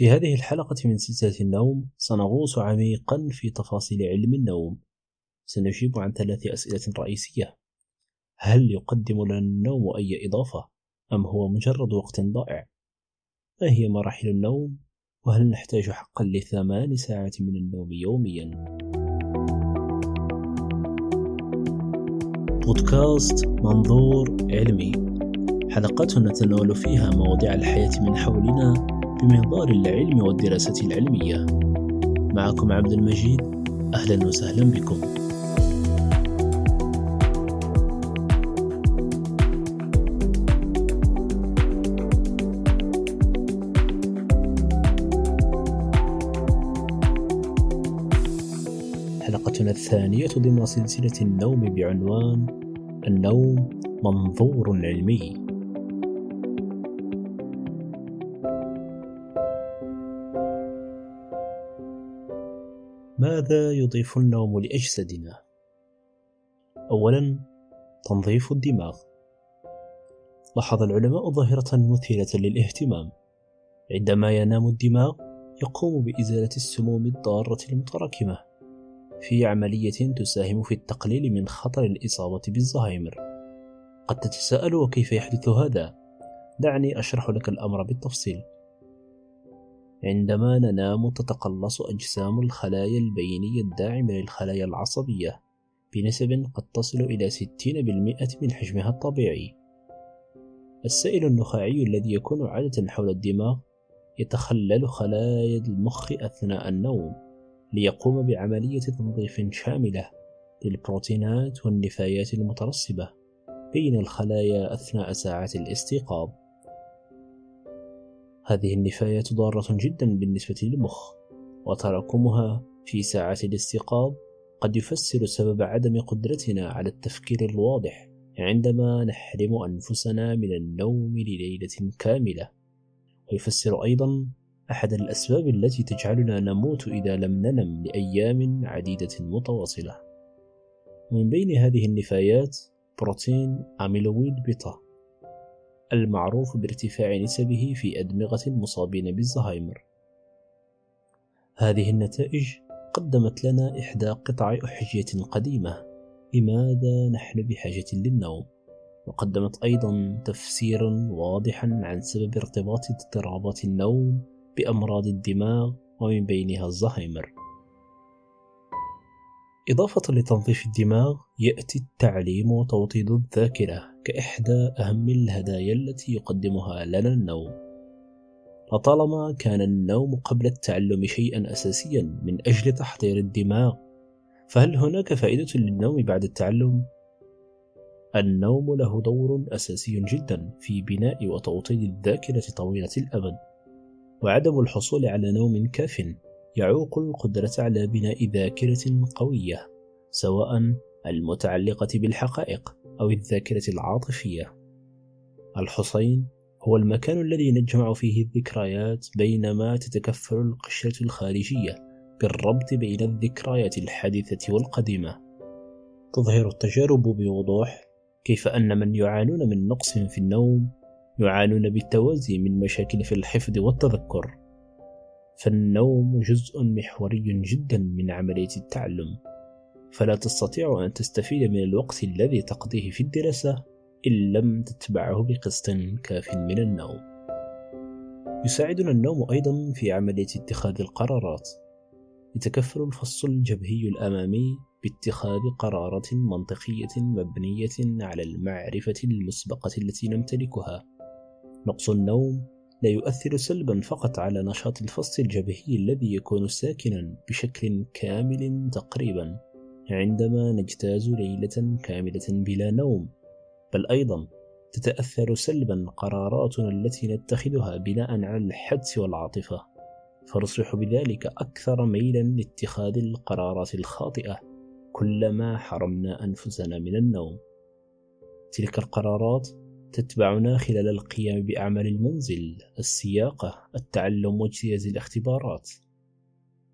في هذه الحلقة من سلسلة النوم سنغوص عميقا في تفاصيل علم النوم. سنجيب عن ثلاث أسئلة رئيسية. هل يقدم لنا النوم أي إضافة؟ أم هو مجرد وقت ضائع؟ ما هي مراحل النوم؟ وهل نحتاج حقا لثمان ساعات من النوم يوميا؟ بودكاست منظور علمي. حلقات نتناول فيها مواضيع الحياة من حولنا بمنظار العلم والدراسة العلمية. معكم عبد المجيد. أهلا وسهلا بكم. حلقتنا الثانية ضمن سلسلة النوم بعنوان النوم منظور علمي. ماذا يضيف النوم لأجسادنا؟ أولا تنظيف الدماغ لاحظ العلماء ظاهرة مثيرة للاهتمام عندما ينام الدماغ يقوم بإزالة السموم الضارة المتراكمة في عملية تساهم في التقليل من خطر الإصابة بالزهايمر قد تتساءل وكيف يحدث هذا؟ دعني أشرح لك الأمر بالتفصيل عندما ننام تتقلص أجسام الخلايا البينية الداعمة للخلايا العصبية بنسب قد تصل إلى 60% من حجمها الطبيعي. السائل النخاعي الذي يكون عادة حول الدماغ يتخلل خلايا المخ أثناء النوم ليقوم بعملية تنظيف شاملة للبروتينات والنفايات المترسبة بين الخلايا أثناء ساعات الاستيقاظ. هذه النفايات ضارة جدا بالنسبة للمخ وتراكمها في ساعات الاستيقاظ قد يفسر سبب عدم قدرتنا على التفكير الواضح عندما نحرم أنفسنا من النوم لليلة كاملة. ويفسر أيضا أحد الأسباب التي تجعلنا نموت إذا لم ننم لأيام عديدة متواصلة. من بين هذه النفايات بروتين أميلويد بيتا. المعروف بارتفاع نسبه في أدمغة المصابين بالزهايمر. هذه النتائج قدمت لنا إحدى قطع أحجية قديمة. لماذا نحن بحاجة للنوم؟ وقدمت أيضا تفسيرا واضحا عن سبب ارتباط اضطرابات النوم بأمراض الدماغ ومن بينها الزهايمر. إضافة لتنظيف الدماغ يأتي التعليم وتوطيد الذاكرة. كإحدى أهم الهدايا التي يقدمها لنا النوم لطالما كان النوم قبل التعلم شيئا أساسيا من أجل تحضير الدماغ فهل هناك فائدة للنوم بعد التعلم؟ النوم له دور أساسي جدا في بناء وتوطيد الذاكرة طويلة الأمد وعدم الحصول على نوم كاف يعوق القدرة على بناء ذاكرة قوية سواء المتعلقة بالحقائق أو الذاكرة العاطفية. الحصين هو المكان الذي نجمع فيه الذكريات بينما تتكفل القشرة الخارجية بالربط بين الذكريات الحادثة والقديمة. تظهر التجارب بوضوح كيف أن من يعانون من نقص في النوم يعانون بالتوازي من مشاكل في الحفظ والتذكر. فالنوم جزء محوري جدا من عملية التعلم. فلا تستطيع أن تستفيد من الوقت الذي تقضيه في الدراسة إن لم تتبعه بقسط كاف من النوم. يساعدنا النوم أيضا في عملية اتخاذ القرارات. يتكفل الفص الجبهي الأمامي باتخاذ قرارات منطقية مبنية على المعرفة المسبقة التي نمتلكها. نقص النوم لا يؤثر سلبا فقط على نشاط الفص الجبهي الذي يكون ساكنا بشكل كامل تقريبا عندما نجتاز ليلة كاملة بلا نوم بل أيضا تتأثر سلبا قراراتنا التي نتخذها بناء على الحدس والعاطفة. فنصبح بذلك أكثر ميلا لاتخاذ القرارات الخاطئة كلما حرمنا أنفسنا من النوم. تلك القرارات تتبعنا خلال القيام بأعمال المنزل السياقة التعلم واجتياز الاختبارات.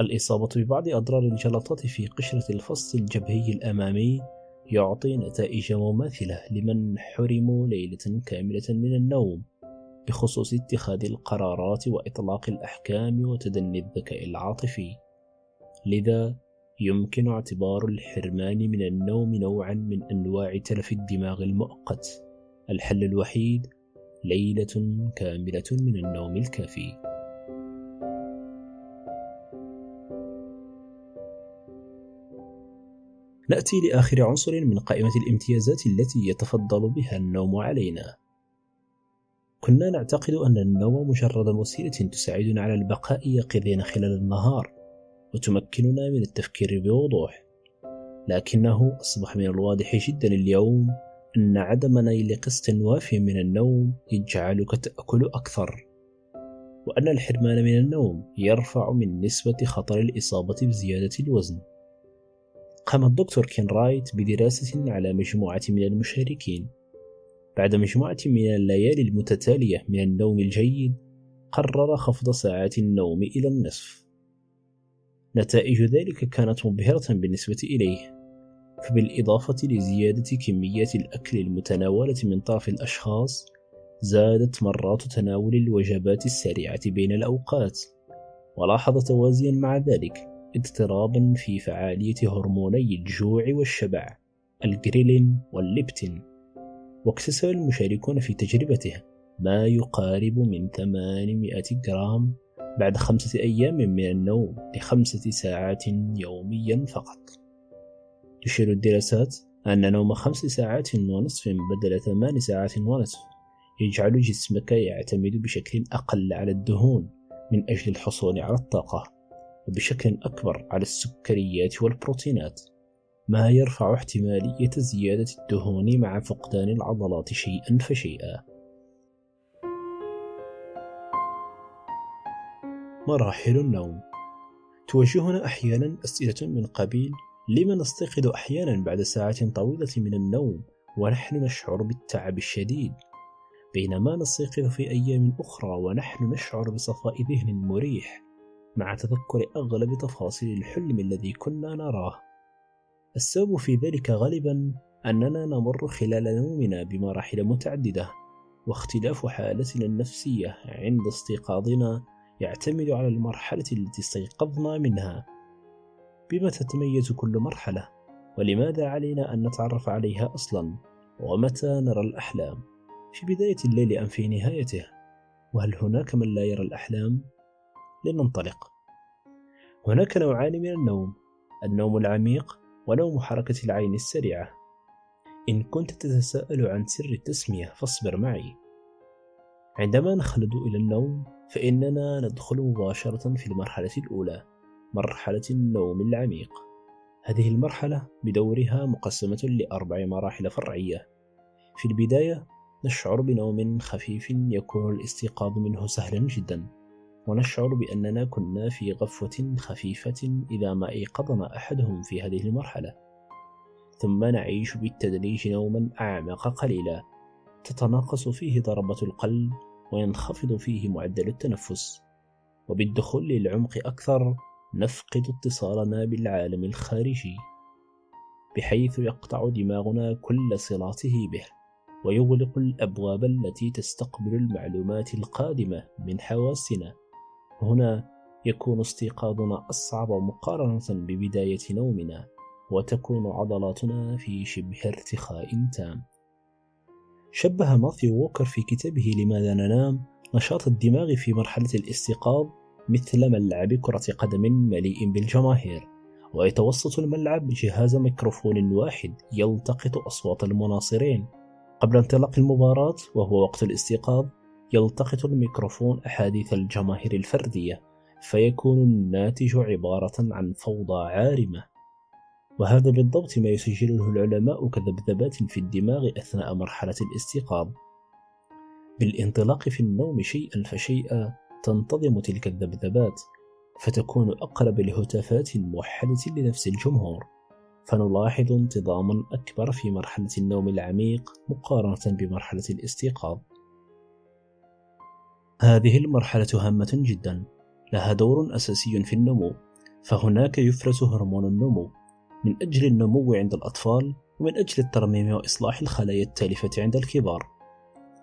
الإصابة ببعض أضرار الجلطات في قشرة الفص الجبهي الأمامي يعطي نتائج مماثلة لمن حرموا ليلة كاملة من النوم بخصوص اتخاذ القرارات وإطلاق الأحكام وتدني الذكاء العاطفي. لذا يمكن اعتبار الحرمان من النوم نوعا من أنواع تلف الدماغ المؤقت. الحل الوحيد ليلة كاملة من النوم الكافي. نأتي لآخر عنصر من قائمة الامتيازات التي يتفضل بها النوم علينا. كنا نعتقد أن النوم مجرد وسيلة تساعدنا على البقاء يقظين خلال النهار وتمكننا من التفكير بوضوح لكنه أصبح من الواضح جدا اليوم أن عدم نيل قسط واف من النوم يجعلك تأكل أكثر وأن الحرمان من النوم يرفع من نسبة خطر الإصابة بزيادة الوزن. قام الدكتور كين رايت بدراسة على مجموعة من المشاركين. بعد مجموعة من الليالي المتتالية من النوم الجيد قرر خفض ساعات النوم إلى النصف. نتائج ذلك كانت مبهرة بالنسبة إليه فبالإضافة لزيادة كميات الأكل المتناولة من طرف الأشخاص زادت مرات تناول الوجبات السريعة بين الأوقات ولاحظ توازيا مع ذلك. اضطرابا في فعالية هرموني الجوع والشبع الجريلين والليبتين. واكتسب المشاركون في تجربته ما يقارب من 800 جرام بعد خمسة أيام من النوم لخمسة ساعات يوميا فقط. تشير الدراسات أن نوم خمس ساعات ونصف بدل ثمان ساعات ونصف يجعل جسمك يعتمد بشكل أقل على الدهون من أجل الحصول على الطاقة. وبشكل أكبر على السكريات والبروتينات ما يرفع احتمالية زيادة الدهون مع فقدان العضلات شيئا فشيئا. مراحل النوم. توجهنا أحيانا أسئلة من قبيل لما نستيقظ أحيانا بعد ساعات طويلة من النوم ونحن نشعر بالتعب الشديد؟ بينما نستيقظ في أيام أخرى ونحن نشعر بصفاء ذهن مريح. مع تذكر أغلب تفاصيل الحلم الذي كنا نراه. السبب في ذلك غالبا أننا نمر خلال نومنا بمراحل متعددة واختلاف حالتنا النفسية عند استيقاظنا يعتمد على المرحلة التي استيقظنا منها. بما تتميز كل مرحلة؟ ولماذا علينا أن نتعرف عليها أصلا؟ ومتى نرى الأحلام؟ في بداية الليل أم في نهايته؟ وهل هناك من لا يرى الأحلام؟ لننطلق. هناك نوعان من النوم النوم العميق ونوم حركة العين السريعة. إن كنت تتساءل عن سر التسمية فاصبر معي. عندما نخلد إلى النوم فإننا ندخل مباشرة في المرحلة الأولى مرحلة النوم العميق. هذه المرحلة بدورها مقسمة لأربع مراحل فرعية. في البداية نشعر بنوم خفيف يكون الاستيقاظ منه سهلا جدا. ونشعر بأننا كنا في غفوة خفيفة إذا ما أيقظنا أحدهم في هذه المرحلة. ثم نعيش بالتدريج نوما أعمق قليلا. تتناقص فيه ضربة القلب وينخفض فيه معدل التنفس. وبالدخول للعمق أكثر نفقد اتصالنا بالعالم الخارجي بحيث يقطع دماغنا كل صلاته به ويغلق الأبواب التي تستقبل المعلومات القادمة من حواسنا. هنا يكون استيقاظنا أصعب مقارنة ببداية نومنا وتكون عضلاتنا في شبه ارتخاء تام. شبه ماثيو ووكر في كتابه لماذا ننام نشاط الدماغ في مرحلة الاستيقاظ مثل ملعب كرة قدم مليء بالجماهير ويتوسط الملعب جهاز ميكروفون واحد يلتقط أصوات المناصرين. قبل انطلاق المباراة وهو وقت الاستيقاظ يلتقط الميكروفون أحاديث الجماهير الفردية فيكون الناتج عبارة عن فوضى عارمة. وهذا بالضبط ما يسجله العلماء كذبذبات في الدماغ أثناء مرحلة الاستيقاظ. بالانطلاق في النوم شيئا فشيئا تنتظم تلك الذبذبات فتكون أقرب لهتافات موحدة لنفس الجمهور. فنلاحظ انتظاما أكبر في مرحلة النوم العميق مقارنة بمرحلة الاستيقاظ. هذه المرحلة هامة جدا لها دور أساسي في النمو فهناك يفرز هرمون النمو من أجل النمو عند الأطفال ومن أجل الترميم وإصلاح الخلايا التالفة عند الكبار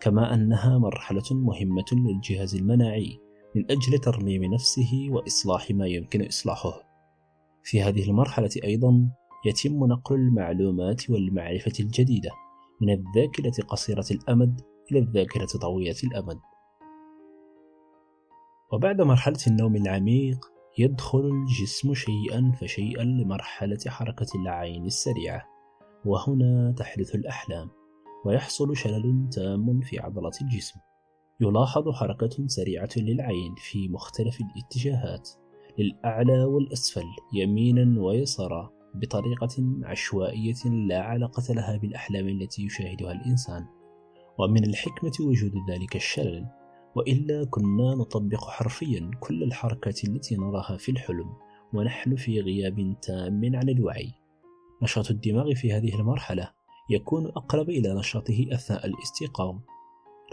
كما أنها مرحلة مهمة للجهاز المناعي من أجل ترميم نفسه وإصلاح ما يمكن إصلاحه. في هذه المرحلة أيضا يتم نقل المعلومات والمعرفة الجديدة من الذاكرة قصيرة الأمد إلى الذاكرة طويلة الأمد. وبعد مرحلة النوم العميق يدخل الجسم شيئا فشيئا لمرحلة حركة العين السريعة. وهنا تحدث الأحلام ويحصل شلل تام في عضلة الجسم. يلاحظ حركة سريعة للعين في مختلف الاتجاهات للأعلى والأسفل يمينا ويسارا بطريقة عشوائية لا علاقة لها بالأحلام التي يشاهدها الإنسان. ومن الحكمة وجود ذلك الشلل وإلا كنا نطبق حرفيا كل الحركات التي نراها في الحلم ونحن في غياب تام عن الوعي. نشاط الدماغ في هذه المرحلة يكون أقرب إلى نشاطه أثناء الاستيقاظ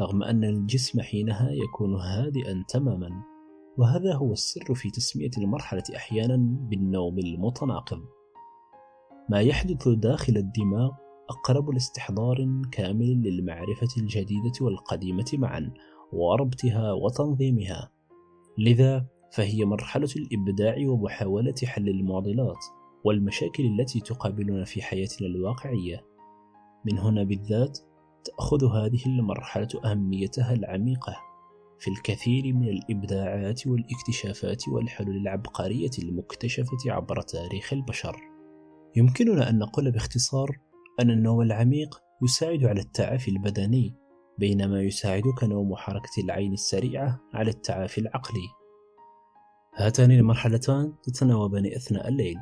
رغم أن الجسم حينها يكون هادئا تماما. وهذا هو السر في تسمية المرحلة أحيانا بالنوم المتناقض. ما يحدث داخل الدماغ أقرب لاستحضار كامل للمعرفة الجديدة والقديمة معا. وربطها وتنظيمها لذا فهي مرحلة الإبداع ومحاولة حل المعضلات والمشاكل التي تقابلنا في حياتنا الواقعية من هنا بالذات تأخذ هذه المرحلة أهميتها العميقة في الكثير من الإبداعات والاكتشافات والحلول العبقرية المكتشفة عبر تاريخ البشر. يمكننا أن نقول باختصار أن النوم العميق يساعد على التعافي البدني بينما يساعدك نوم حركة العين السريعة على التعافي العقلي. هاتان المرحلتان تتناوبان أثناء الليل،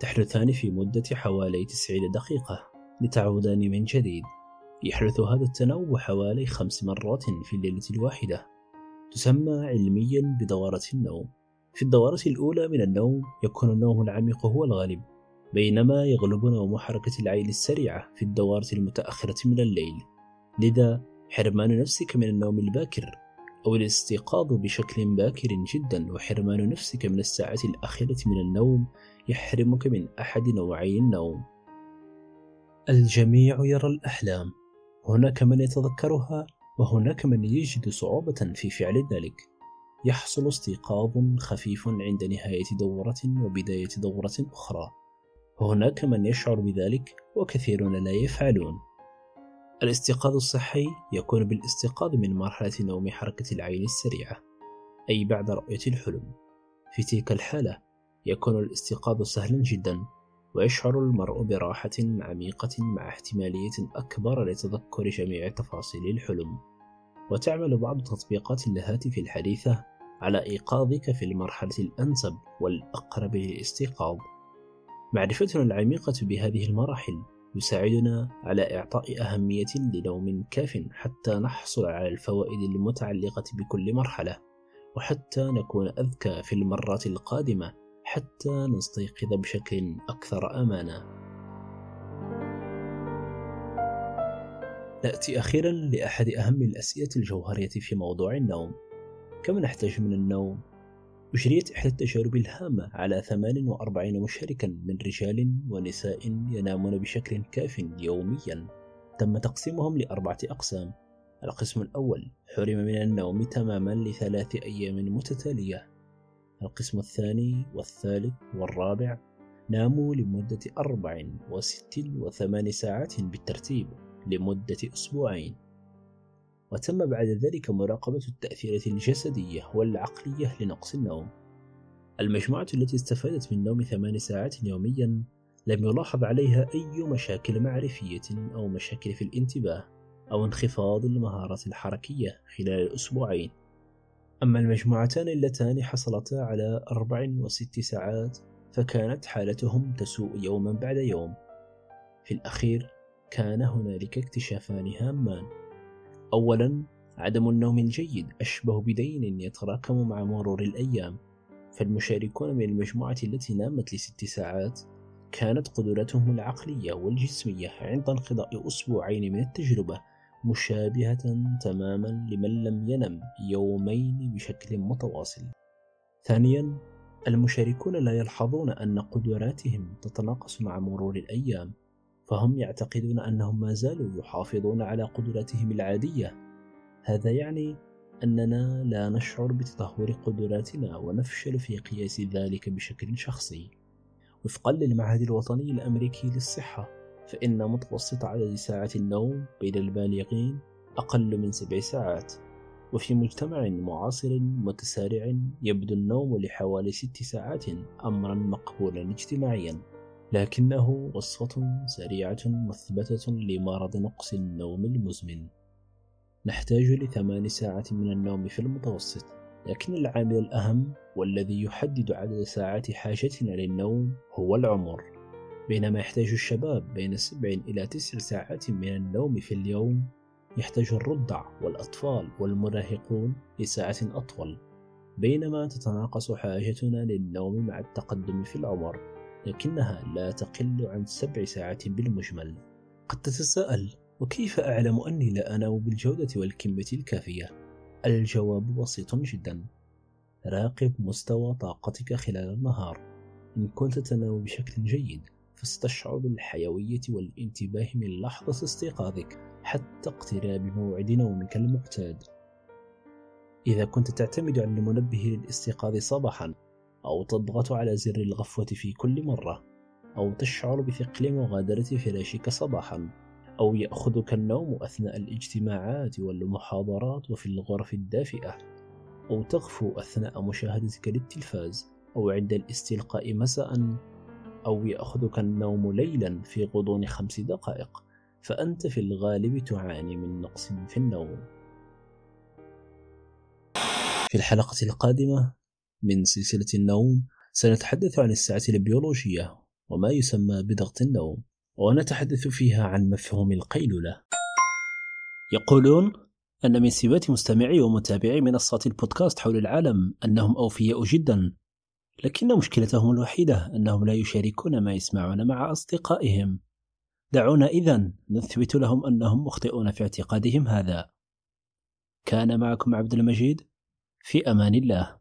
تحدثان في مدة حوالي 90 دقيقة لتعودان من جديد. يحدث هذا التنوع حوالي خمس مرات في الليلة الواحدة. تسمى علميا بدورة النوم. في الدورة الأولى من النوم يكون النوم العميق هو الغالب، بينما يغلب نوم حركة العين السريعة في الدورة المتأخرة من الليل. لذا حرمان نفسك من النوم الباكر أو الاستيقاظ بشكل باكر جدا وحرمان نفسك من الساعة الأخيرة من النوم يحرمك من أحد نوعي النوم. الجميع يرى الأحلام، هناك من يتذكرها وهناك من يجد صعوبة في فعل ذلك. يحصل استيقاظ خفيف عند نهاية دورة وبداية دورة أخرى. وهناك من يشعر بذلك وكثيرون لا يفعلون. الاستيقاظ الصحي يكون بالاستيقاظ من مرحلة نوم حركة العين السريعة أي بعد رؤية الحلم. في تلك الحالة يكون الاستيقاظ سهلا جدا ويشعر المرء براحة عميقة مع احتمالية أكبر لتذكر جميع تفاصيل الحلم. وتعمل بعض تطبيقات الهاتف الحديثة على إيقاظك في المرحلة الأنسب والأقرب للاستيقاظ. معرفتنا العميقة بهذه المراحل يساعدنا على إعطاء أهمية لنوم كاف حتى نحصل على الفوائد المتعلقة بكل مرحلة وحتى نكون أذكى في المرات القادمة حتى نستيقظ بشكل أكثر أمانة. نأتي أخيرا لأحد أهم الأسئلة الجوهرية في موضوع النوم كم نحتاج من النوم أجريت إحدى التجارب الهامة على 48 مشاركا من رجال ونساء ينامون بشكل كاف يوميا. تم تقسيمهم لأربعة أقسام. القسم الأول حرم من النوم تماما لثلاث أيام متتالية. القسم الثاني والثالث والرابع ناموا لمدة أربع وست وثمان ساعات بالترتيب لمدة أسبوعين. وتم بعد ذلك مراقبة التأثيرات الجسدية والعقلية لنقص النوم. المجموعة التي استفادت من نوم ثمان ساعات يوميا لم يلاحظ عليها أي مشاكل معرفية أو مشاكل في الانتباه أو انخفاض المهارات الحركية خلال الأسبوعين. أما المجموعتان اللتان حصلتا على أربع وست ساعات فكانت حالتهم تسوء يوما بعد يوم. في الأخير كان هنالك اكتشافان هامان أولا عدم النوم الجيد أشبه بدين يتراكم مع مرور الأيام فالمشاركون من المجموعة التي نامت لست ساعات كانت قدرتهم العقلية والجسمية عند انقضاء أسبوعين من التجربة مشابهة تماما لمن لم ينم يومين بشكل متواصل. ثانيا المشاركون لا يلحظون أن قدراتهم تتناقص مع مرور الأيام فهم يعتقدون أنهم ما زالوا يحافظون على قدراتهم العادية. هذا يعني أننا لا نشعر بتدهور قدراتنا ونفشل في قياس ذلك بشكل شخصي. وفقا للمعهد الوطني الأمريكي للصحة فإن متوسط عدد ساعات النوم بين البالغين أقل من سبع ساعات. وفي مجتمع معاصر متسارع يبدو النوم لحوالي ست ساعات أمرا مقبولا اجتماعيا. لكنه وصفة سريعة مثبتة لمرض نقص النوم المزمن. نحتاج لثمان ساعات من النوم في المتوسط لكن العامل الأهم والذي يحدد عدد ساعات حاجتنا للنوم هو العمر. بينما يحتاج الشباب بين سبع إلى تسع ساعات من النوم في اليوم يحتاج الرضع والأطفال والمراهقون لساعة أطول. بينما تتناقص حاجتنا للنوم مع التقدم في العمر. لكنها لا تقل عن سبع ساعات بالمجمل. قد تتساءل وكيف أعلم أني لا أنام بالجودة والكمية الكافية؟ الجواب بسيط جدا. راقب مستوى طاقتك خلال النهار. إن كنت تنام بشكل جيد فستشعر بالحيوية والانتباه من لحظة استيقاظك حتى اقتراب موعد نومك المعتاد. إذا كنت تعتمد على المنبه للاستيقاظ صباحا أو تضغط على زر الغفوة في كل مرة أو تشعر بثقل مغادرة فراشك صباحا أو يأخذك النوم أثناء الاجتماعات والمحاضرات وفي الغرف الدافئة أو تغفو أثناء مشاهدتك للتلفاز أو عند الاستلقاء مساء أو يأخذك النوم ليلا في غضون خمس دقائق فأنت في الغالب تعاني من نقص في النوم. في الحلقة القادمة من سلسلة النوم سنتحدث عن الساعة البيولوجية وما يسمى بضغط النوم ونتحدث فيها عن مفهوم القيلولة يقولون أن من سمات مستمعي ومتابعي منصات البودكاست حول العالم أنهم أوفياء جدا لكن مشكلتهم الوحيدة أنهم لا يشاركون ما يسمعون مع أصدقائهم. دعونا إذا نثبت لهم أنهم مخطئون في اعتقادهم هذا. كان معكم عبد المجيد في أمان الله.